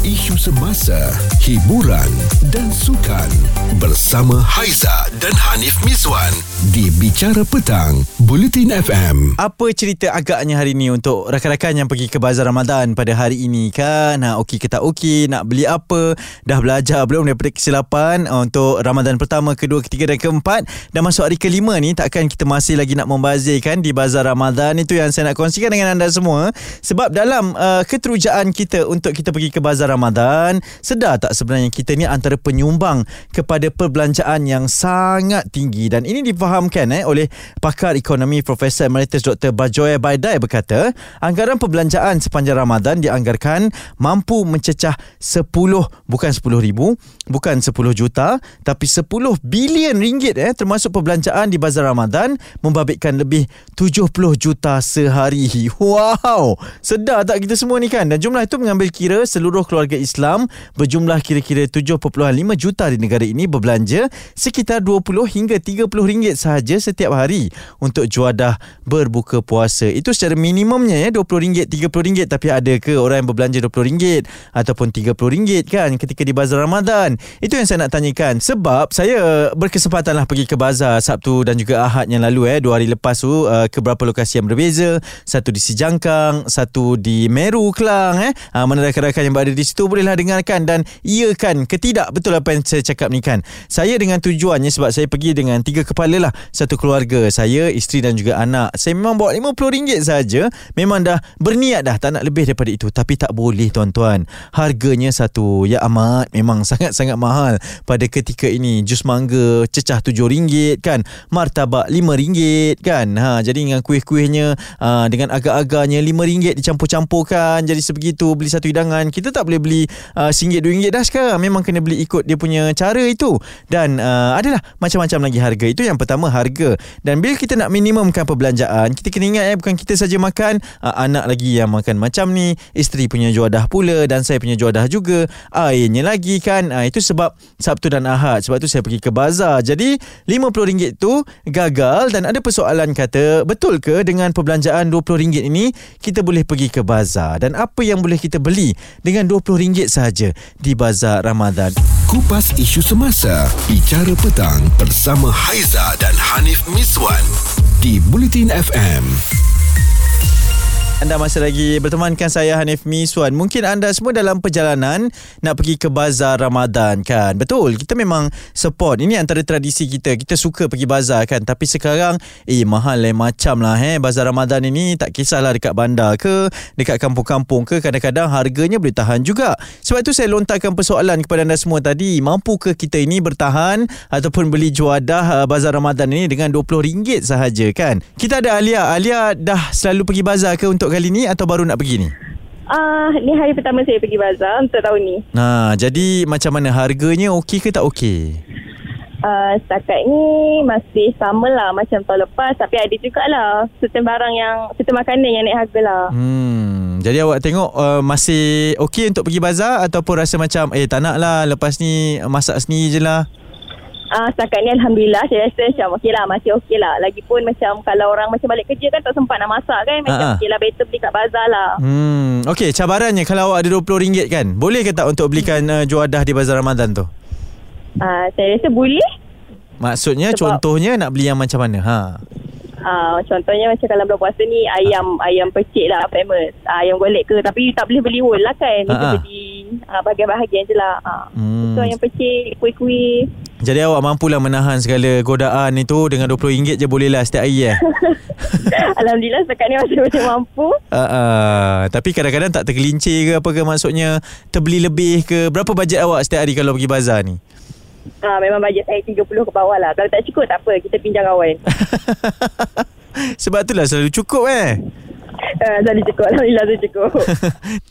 isu semasa, hiburan dan sukan bersama Haiza dan Hanif Miswan di Bicara Petang, Bulletin FM. Apa cerita agaknya hari ni untuk rakan-rakan yang pergi ke bazar Ramadan pada hari ini kan? Ha, okey ke tak okey? Nak beli apa? Dah belajar belum daripada kesilapan untuk Ramadan pertama, kedua, ketiga dan keempat? Dan masuk hari kelima ni takkan kita masih lagi nak membazirkan di bazar Ramadan? Itu yang saya nak kongsikan dengan anda semua. Sebab dalam uh, keterujaan kita untuk kita pergi ke bazar Ramadan, sedar tak sebenarnya kita ni antara penyumbang kepada perbelanjaan yang sangat tinggi dan ini difahamkan eh oleh pakar ekonomi Profesor Emeritus Dr. Bajoy Baidai berkata, anggaran perbelanjaan sepanjang Ramadan dianggarkan mampu mencecah 10 bukan 10 ribu, bukan 10 juta, tapi 10 bilion ringgit eh termasuk perbelanjaan di bazar Ramadan membabitkan lebih 70 juta sehari. Wow, sedar tak kita semua ni kan? Dan jumlah itu mengambil kira seluruh keluarga Islam berjumlah kira-kira 7.5 juta di negara ini berbelanja sekitar 20 hingga 30 ringgit sahaja setiap hari untuk juadah berbuka puasa. Itu secara minimumnya ya 20 ringgit, 30 ringgit tapi ada ke orang yang berbelanja 20 ringgit ataupun 30 ringgit kan ketika di bazar Ramadan? Itu yang saya nak tanyakan sebab saya berkesempatan lah pergi ke bazar Sabtu dan juga Ahad yang lalu eh dua hari lepas tu uh, ke beberapa lokasi yang berbeza. Satu di Sijangkang, satu di Meru Kelang eh. Uh, mana rakan-rakan yang berada di situ bolehlah dengarkan dan iya kan ke tidak betul apa yang saya cakap ni kan. Saya dengan tujuannya sebab saya pergi dengan tiga kepala lah satu keluarga saya, isteri dan juga anak. Saya memang bawa RM50 saja. Memang dah berniat dah tak nak lebih daripada itu tapi tak boleh tuan-tuan. Harganya satu ya amat memang sangat-sangat mahal pada ketika ini. Jus mangga cecah RM7 kan. Martabak RM5 kan. Ha jadi dengan kuih-kuihnya uh, dengan agak-agaknya RM5 dicampur-campurkan jadi sebegitu beli satu hidangan kita tak boleh beli uh, RM1 RM2 dah sekarang. Memang kena beli ikut dia punya cara itu. Dan uh, adalah macam-macam lagi harga. Itu yang pertama harga. Dan bila kita nak minimumkan perbelanjaan kita kena ingat eh bukan kita saja makan uh, anak lagi yang makan macam ni isteri punya juadah pula dan saya punya juadah juga. Airnya lagi kan. Uh, itu sebab Sabtu dan Ahad. Sebab tu saya pergi ke bazar. Jadi RM50 tu gagal. Dan ada persoalan kata betul ke dengan perbelanjaan RM20 ini kita boleh pergi ke bazar? Dan apa yang boleh kita beli dengan RM20 sahaja di bazar Ramadan. Kupas isu semasa, Bicara Petang bersama Haiza dan Hanif Miswan di Bulletin FM. Anda masih lagi bertemankan saya Hanif Miswan. Mungkin anda semua dalam perjalanan nak pergi ke bazar Ramadan kan. Betul, kita memang support. Ini antara tradisi kita. Kita suka pergi bazar kan. Tapi sekarang eh mahal lain macam lah eh. Bazar Ramadan ini tak kisahlah dekat bandar ke, dekat kampung-kampung ke, kadang-kadang harganya boleh tahan juga. Sebab itu saya lontarkan persoalan kepada anda semua tadi. Mampu ke kita ini bertahan ataupun beli juadah uh, bazar Ramadan ini dengan RM20 sahaja kan? Kita ada Alia. Alia dah selalu pergi bazar ke untuk kali ni atau baru nak pergi ni? Ah, uh, ni hari pertama saya pergi bazar untuk tahun ni. Nah, jadi macam mana harganya okey ke tak okey? Uh, setakat ni masih sama lah macam tahun lepas tapi ada juga lah certain barang yang certain makanan yang naik harga lah. Hmm, jadi awak tengok uh, masih okey untuk pergi bazar ataupun rasa macam eh tak nak lah lepas ni masak sendiri je lah? Ah, uh, setakat ni Alhamdulillah saya rasa macam okey lah masih okey lah. Lagipun macam kalau orang macam balik kerja kan tak sempat nak masak kan macam okey lah better beli kat bazar lah. Hmm, okey cabarannya kalau awak ada RM20 kan boleh ke tak untuk belikan uh, juadah di bazar Ramadan tu? Uh, saya rasa boleh. Maksudnya Sebab, contohnya nak beli yang macam mana? Ha. Uh, contohnya macam kalau bulan puasa ni ayam ayam pecik lah famous. Uh, ayam golek ke tapi tak boleh beli whole lah kan. Kita beli uh, bahagian-bahagian je lah. Uh. hmm. so ayam pecik kuih-kuih jadi awak mampulah menahan segala godaan itu dengan RM20 je boleh lah setiap hari eh? Alhamdulillah setakat ni masih macam mampu. Uh, uh, tapi kadang-kadang tak tergelincir ke apa ke maksudnya terbeli lebih ke berapa bajet awak setiap hari kalau pergi bazar ni? Uh, memang bajet saya 30 ke bawah lah. Kalau tak cukup tak apa, kita pinjam kawan. Sebab itulah selalu cukup eh. Uh, jadi cukup. Alhamdulillah saya cukup.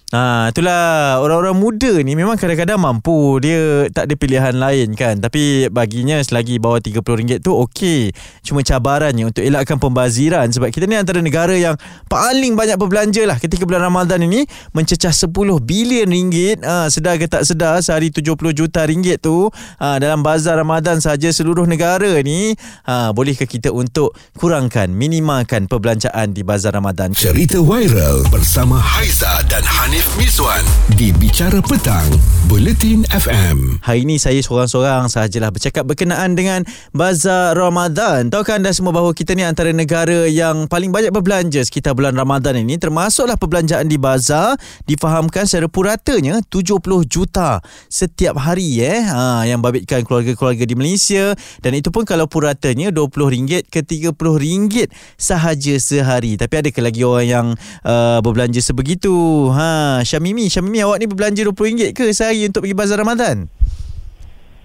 Ha, Itulah Orang-orang muda ni Memang kadang-kadang mampu. Dia tak ada pilihan lain kan. Tapi baginya Selagi bawah RM30 tu Okey. Cuma cabarannya Untuk elakkan pembaziran. Sebab kita ni antara negara yang Paling banyak berbelanja lah Ketika bulan Ramadan ini. Mencecah 10 bilion ringgit. Ha, Sedar ke tak sedar Sehari 70 juta ringgit tu ha, Dalam bazar Ramadan saja Seluruh negara ni. Ha, Bolehkah kita untuk Kurangkan Minimalkan perbelanjaan Di bazar Ramadan? Cerita Cerita viral bersama Haiza dan Hanif Miswan di Bicara Petang, Buletin FM. Hari ini saya seorang-seorang sahajalah bercakap berkenaan dengan Bazar Ramadan. Tahukah anda semua bahawa kita ni antara negara yang paling banyak berbelanja sekitar bulan Ramadan ini termasuklah perbelanjaan di bazar difahamkan secara puratanya 70 juta setiap hari eh ha, yang babitkan keluarga-keluarga di Malaysia dan itu pun kalau puratanya RM20 ke RM30 sahaja sehari. Tapi ada lagi orang yang uh, berbelanja sebegitu? Ha, Syamimi, Syamimi awak ni berbelanja RM20 ke sehari untuk pergi bazar Ramadan?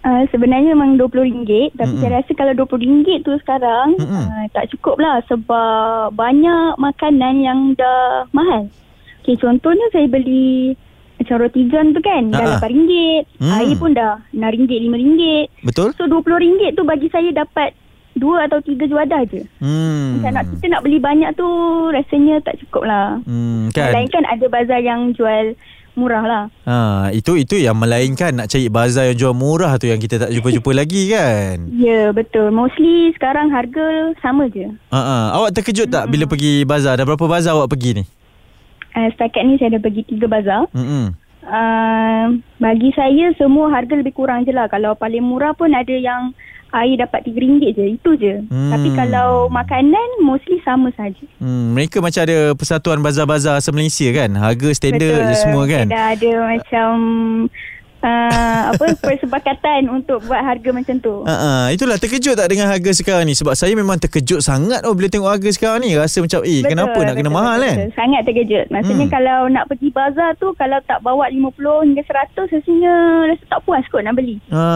Uh, sebenarnya memang RM20 Tapi Mm-mm. saya rasa kalau RM20 tu sekarang uh, Tak cukup lah Sebab banyak makanan yang dah mahal Okay contohnya saya beli Macam roti john tu kan Ha-ha. Dah RM8 Mm. Air pun dah RM6, RM5 Betul? So RM20 tu bagi saya dapat Dua atau tiga juadah je Hmm. Macam nak kita nak beli banyak tu Rasanya tak cukup lah Hmm, kan? kan? Melainkan ada bazar yang jual murah lah Ha, itu itu yang melainkan nak cari bazar yang jual murah tu yang kita tak jumpa-jumpa lagi kan. Ya betul Mostly sekarang harga sama je Ha, ha. awak terkejut tak bila pergi bazar? Dah berapa bazar awak pergi ni? uh, Setakat ni saya dah pergi tiga bazar Hmm. uh, Bagi saya semua harga lebih kurang je lah Kalau paling murah pun ada yang Air dapat RM3 je Itu je Hmm. Tapi kalau makanan Mostly sama saja. Hmm, mereka macam ada persatuan bazar-bazar se-Malaysia kan? Harga standard je semua kan? Dah ada macam uh, Apa Persepakatan Untuk buat harga macam tu? Ha, ha. itulah terkejut tak dengan harga sekarang ni? Sebab saya memang terkejut sangat oh bila tengok harga sekarang ni. Rasa macam eh kenapa nak kena mahal betul, kan? betul. Sangat terkejut. Maksudnya Hmm. kalau nak pergi bazar tu Kalau tak bawa 50 hingga 100 Rasanya Rasa tak puas kot nak beli. Ha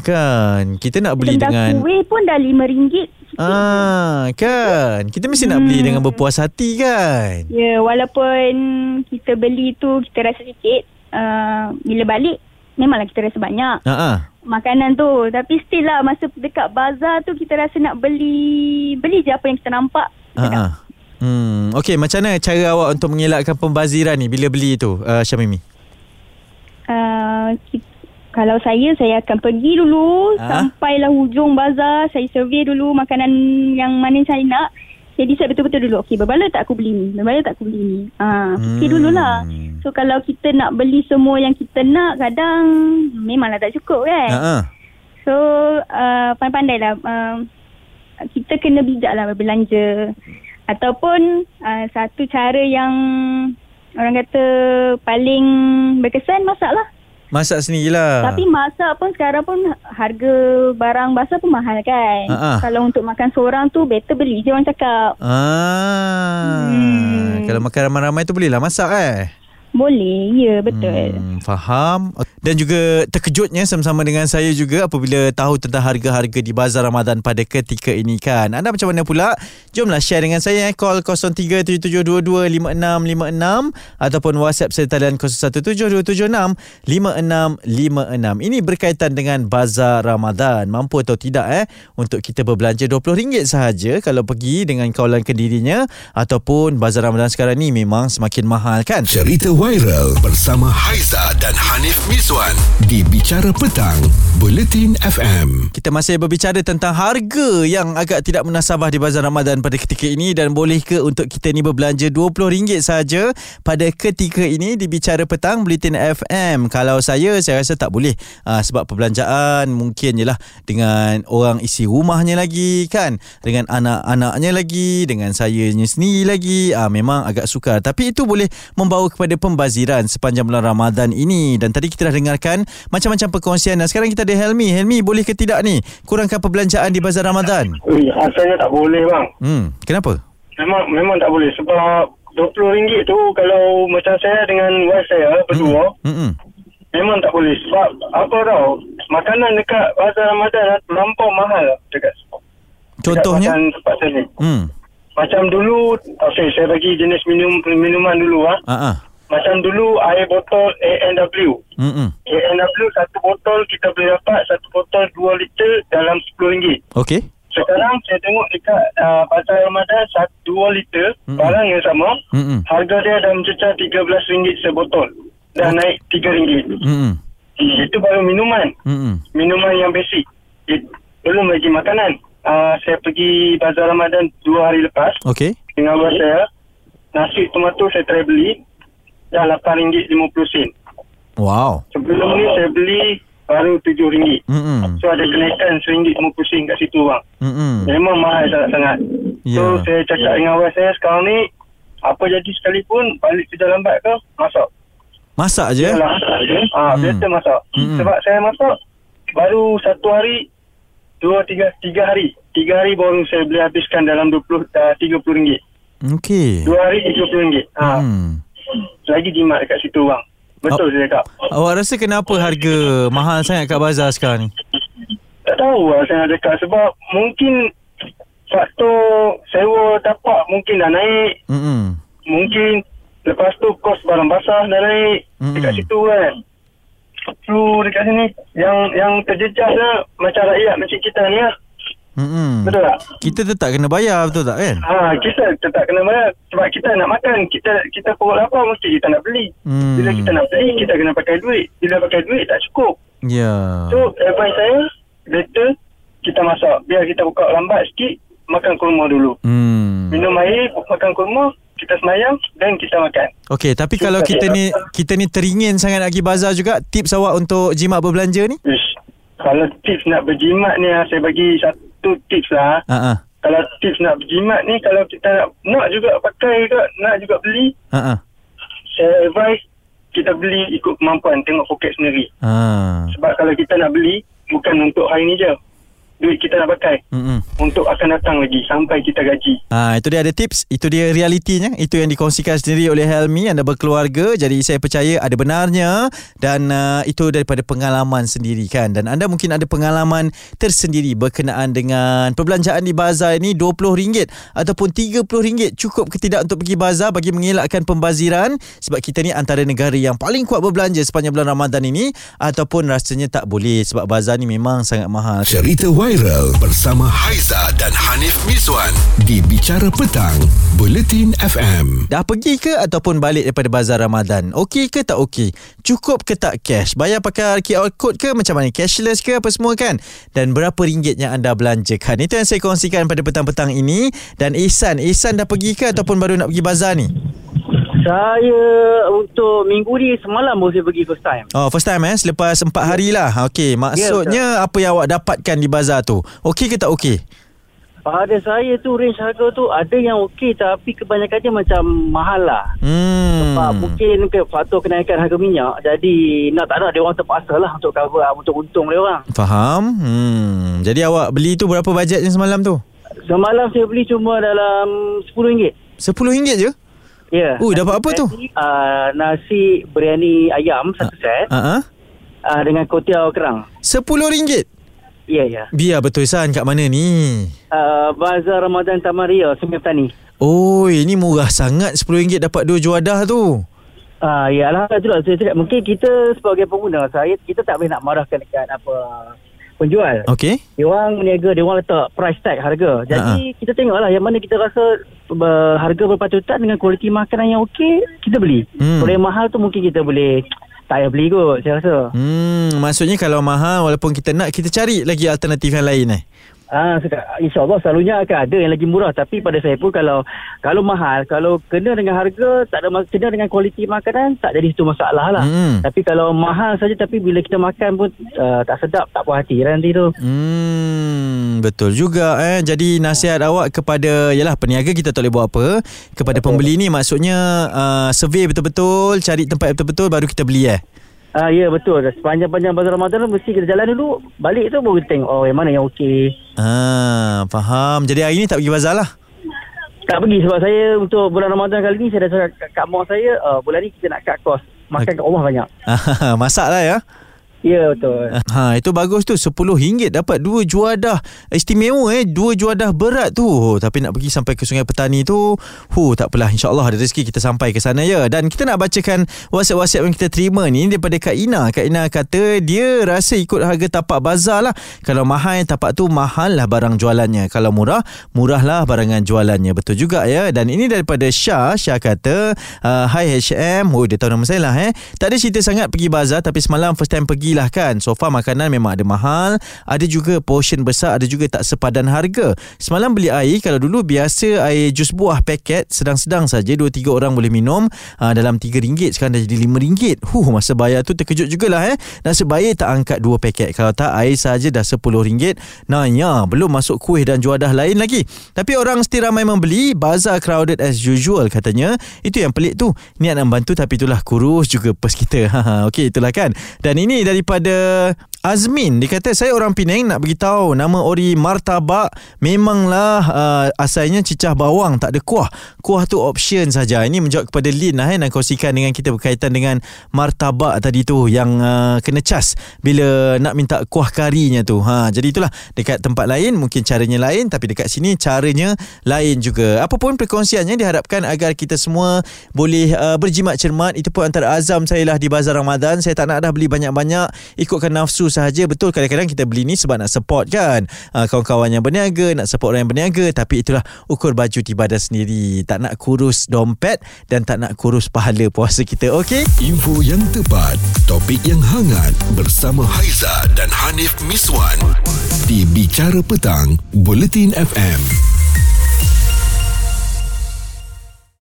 kan. Kita nak beli dah dengan kuih pun dah RM5 ah kan. Kita mesti nak beli Hmm. dengan berpuas hati kan. Ya, walaupun kita beli tu kita rasa sikit, uh, bila balik memanglah kita rasa banyak ah makanan tu. Tapi still lah masa dekat bazar tu kita rasa nak beli beli je apa yang kita nampak. Ah. Hmm, okey macam mana cara awak untuk mengelakkan pembaziran ni bila beli tu uh, Syamimi? Uh, kalau saya, saya akan pergi dulu Ah. sampailah hujung bazar. Saya survey dulu makanan yang mana saya nak. Saya decide betul-betul dulu. Okey, berbala tak aku beli ni? Berbala tak aku beli ni? Ah, fikir Hmm. dululah. So kalau kita nak beli semua yang kita nak kadang memanglah tak cukup kan. Ha ah. So uh, pandai-pandai lah uh, kita kena bijak lah berbelanja ataupun uh, satu cara yang orang kata paling berkesan masak lah. Masak sendirilah. Tapi masak pun sekarang pun harga barang basah pun mahal kan. Ha. Kalau untuk makan seorang tu better beli je orang cakap. Ah. Hmm. Kalau makan ramai-ramai tu bolehlah masak eh. Boleh, ya betul. Hmm, faham. Dan juga terkejutnya sama-sama dengan saya juga apabila tahu tentang harga-harga di bazar Ramadan pada ketika ini kan. Anda macam mana pula? Jomlah share dengan saya eh. Call 0377225656 ataupun WhatsApp saya talian 0172765656. Ini berkaitan dengan bazar Ramadan. Mampu atau tidak eh untuk kita berbelanja RM20 sahaja kalau pergi dengan kawalan kendirinya ataupun bazar Ramadan sekarang ni memang semakin mahal kan? Cerita viral bersama Haiza dan Hanif Miswan di Bicara Petang, Buletin FM. Kita masih berbicara tentang harga yang agak tidak munasabah di bazar Ramadan pada ketika ini dan boleh ke untuk kita ni berbelanja RM20 saja pada ketika ini di Bicara Petang Bulletin FM. Kalau saya, saya rasa tak boleh uh, sebab perbelanjaan mungkin lah dengan orang isi rumahnya lagi kan, dengan anak-anaknya lagi, dengan sayanya sendiri lagi, uh, memang agak sukar. Tapi itu boleh membawa kepada pembaziran sepanjang bulan Ramadan ini dan tadi kita dah dengarkan macam-macam perkongsian dan sekarang kita ada Helmi. Helmi boleh ke tidak ni kurangkan perbelanjaan di bazar Ramadan? Rasanya tak boleh bang. Hmm, kenapa? Memang memang tak boleh sebab RM20 tu kalau macam saya dengan wife saya berdua Hmm. Hmm. memang tak boleh sebab apa tau makanan dekat bazar Ramadan melampau mahal dekat Contohnya? dekat tempat saya ni. Hmm. Macam dulu okay, saya bagi jenis minum minuman dulu ah. Ah ah. Macam dulu air botol A&W. Hmm. hmm. A&W satu botol kita boleh dapat satu botol 2 liter dalam RM10. Okey. Sekarang saya tengok dekat uh, pasar Ramadan satu 2 liter Mm-mm. barang yang sama hmm. harga dia dah mencecah RM13 sebotol dah naik RM3 Hmm. hmm, itu baru minuman hmm. minuman yang basic It, belum lagi makanan uh, saya pergi bazar Ramadan dua hari lepas Okey. dengan wife saya nasi tomato saya try beli dah RM8.50. Wow. Sebelum ni saya beli baru RM7. Mm-mm. So ada kenaikan RM1.50 kat situ bang. Mm-mm. Memang mahal sangat-sangat. So Ya. saya cakap dengan awal saya sekarang ni apa jadi sekalipun balik kerja lambat ke masak. Masak je? Yalah. Ah, Hmm. biasa masak. Hmm. Sebab saya masak baru satu hari dua tiga tiga hari. Tiga hari baru saya boleh habiskan dalam 20 uh, RM30. Okey. Dua hari RM30. Ha, Hmm. Lagi jimat dekat situ bang. Betul saya cakap. Awak rasa kenapa harga mahal sangat kat bazar sekarang ni? Tak tahu lah saya nak cakap sebab mungkin faktor sewa tapak mungkin dah naik. Mm-mm. Mungkin lepas tu kos barang basah dah naik Mm-mm. dekat situ kan. Flu dekat sini yang yang terjejas lah macam rakyat macam kita ni lah. Mm-mm. Betul tak? Kita tetap kena bayar betul tak kan? Ha, kita tetap kena bayar sebab kita nak makan. Kita kita perut lapar mesti kita nak beli. Hmm. Bila kita nak beli, kita kena pakai duit. Bila pakai duit tak cukup. Ya. So, advice saya, better kita masak. Biar kita buka lambat sikit, makan kurma dulu. Hmm. Minum air, makan kurma, kita semayang dan kita makan. Okey, tapi kalau kita ni kita ni teringin sangat nak pergi bazar juga, tips awak untuk jimat berbelanja ni? Ish, kalau tips nak berjimat ni, ah, saya bagi satu tips lah. Ah. Kalau tips nak berjimat ni, kalau kita nak, nak juga pakai ke, nak juga beli, saya advise kita beli ikut kemampuan, tengok poket sendiri. Ha. Sebab kalau kita nak beli, bukan untuk hari ni je. Duit kita nak pakai. Mm-mm. Untuk akan datang lagi, sampai kita gaji. Ha, itu dia ada tips, itu dia realitinya. Itu yang dikongsikan sendiri oleh Helmi, anda berkeluarga. Jadi saya percaya ada benarnya dan uh, itu daripada pengalaman sendiri kan. Dan anda mungkin ada pengalaman tersendiri berkenaan dengan perbelanjaan di bazar ini RM20 ataupun RM30 cukup ke tidak untuk pergi bazar bagi mengelakkan pembaziran sebab kita ni antara negara yang paling kuat berbelanja sepanjang bulan Ramadan ini ataupun rasanya tak boleh sebab bazar ni memang sangat mahal. Cerita viral bersama Haiza dan Hanif Miswan di Bicara Petang, Buletin FM. Dah pergi ke ataupun balik daripada bazar Ramadan? Okey ke tak okey? Cukup ke tak cash? Bayar pakai QR code ke macam mana? Cashless ke apa semua kan? Dan berapa ringgit yang anda belanjakan? Itu yang saya kongsikan pada petang-petang ini. Dan Ihsan, Ihsan dah pergi ke ataupun baru nak pergi bazar ni? Saya untuk minggu ni semalam baru saya pergi first time. Oh, first time eh? Selepas empat hari lah. Okey, maksudnya apa yang awak dapatkan di bazar tu? Okey ke tak okey? Pada saya tu range harga tu ada yang okey tapi kebanyakannya macam mahal lah. Hmm. Sebab mungkin ke faktor kenaikan harga minyak jadi nak tak nak dia orang terpaksa lah untuk cover untuk untung dia orang. Faham? Hmm. Jadi awak beli tu berapa bajetnya semalam tu? Semalam saya beli cuma dalam RM10. RM10 je? Ya. Ui, dapat apa tu? Uh, nasi biryani ayam satu set Ha ah. uh, dengan kotiau kerang. RM10? Ya, ya. Biar betul San kat mana ni? Uh, Bazar Ramadan Taman Ria, Sungai Petani. Oh, ini murah sangat RM10 dapat dua juadah tu. Ah ya alhamdulillah saya cakap mungkin kita sebagai pengguna saya kita tak boleh nak marahkan dekat apa penjual. Okey. Dia orang meniaga dia orang letak price tag harga. Jadi kita tengoklah yang mana kita rasa ber, harga berpatutan dengan kualiti makanan yang okey kita beli. Hmm. Kalau yang mahal tu mungkin kita boleh tak payah beli kot saya rasa. Hmm, maksudnya kalau mahal walaupun kita nak kita cari lagi alternatif yang lain eh. Ah, insyaAllah selalunya akan ada yang lagi murah tapi pada saya pun kalau kalau mahal kalau kena dengan harga tak ada kena dengan kualiti makanan tak jadi itu masalah lah. Hmm. Tapi kalau mahal saja tapi bila kita makan pun uh, tak sedap tak puas hati lah nanti tu. Hmm, betul juga eh. Jadi nasihat awak kepada yalah peniaga kita tak boleh buat apa. Kepada pembeli ni maksudnya uh, survey betul-betul, cari tempat betul-betul baru kita beli eh. Ah ya betul. Sepanjang-panjang bazar Ramadan mesti kita jalan dulu. Balik tu baru kita tengok oh yang mana yang okey. Ah, faham. Jadi hari ni tak pergi bazar lah. Tak pergi sebab saya untuk bulan Ramadan kali ni saya dah cakap kat, mak saya uh, bulan ni kita nak cut kos. Makan kat rumah banyak. Masak lah ya. Ya betul. Ha itu bagus tu. RM10 dapat dua juadah istimewa eh. Dua juadah berat tu. Oh, tapi nak pergi sampai ke Sungai Petani tu hu tak apalah. Insyaallah ada rezeki kita sampai ke sana ya. Dan kita nak bacakan WhatsApp-WhatsApp yang kita terima ni daripada Kak Ina. Kak Ina kata dia rasa ikut harga tapak bazar lah. Kalau mahal tapak tu mahal lah barang jualannya. Kalau murah murahlah barangan jualannya. Betul juga ya. Dan ini daripada Syah. Syah kata uh, Hi HM oh dia tahu nama saya lah eh. Tak ada cerita sangat pergi bazar tapi semalam first time pergi rugilah kan. So far makanan memang ada mahal, ada juga portion besar, ada juga tak sepadan harga. Semalam beli air kalau dulu biasa air jus buah paket sedang-sedang saja 2 3 orang boleh minum uh, dalam RM3 sekarang dah jadi RM5. Huh masa bayar tu terkejut jugalah eh. Nasib baik tak angkat 2 paket. Kalau tak air saja dah RM10. Nah ya, belum masuk kuih dan juadah lain lagi. Tapi orang mesti ramai membeli, bazar crowded as usual katanya. Itu yang pelik tu. Niat nak bantu tapi itulah kurus juga pers kita. Okey itulah kan. Dan ini daripada Azmin dia kata saya orang Penang nak beritahu nama ori martabak memanglah uh, asalnya cicah bawang tak ada kuah. Kuah tu option saja. Ini menjawab kepada Lin lah eh, nak kongsikan dengan kita berkaitan dengan martabak tadi tu yang uh, kena cas bila nak minta kuah karinya tu. Ha jadi itulah dekat tempat lain mungkin caranya lain tapi dekat sini caranya lain juga. Apapun perkongsiannya diharapkan agar kita semua boleh uh, berjimat cermat. Itu pun antara azam saya lah di bazar Ramadan. Saya tak nak dah beli banyak-banyak ikutkan nafsu sahaja. Betul kadang-kadang kita beli ni sebab nak support kan. Uh, kawan-kawan yang berniaga nak support orang yang berniaga. Tapi itulah ukur baju di badan sendiri. Tak nak kurus dompet dan tak nak kurus pahala puasa kita okey? Info yang tepat topik yang hangat bersama Haiza dan Hanif Miswan di Bicara Petang Bulletin FM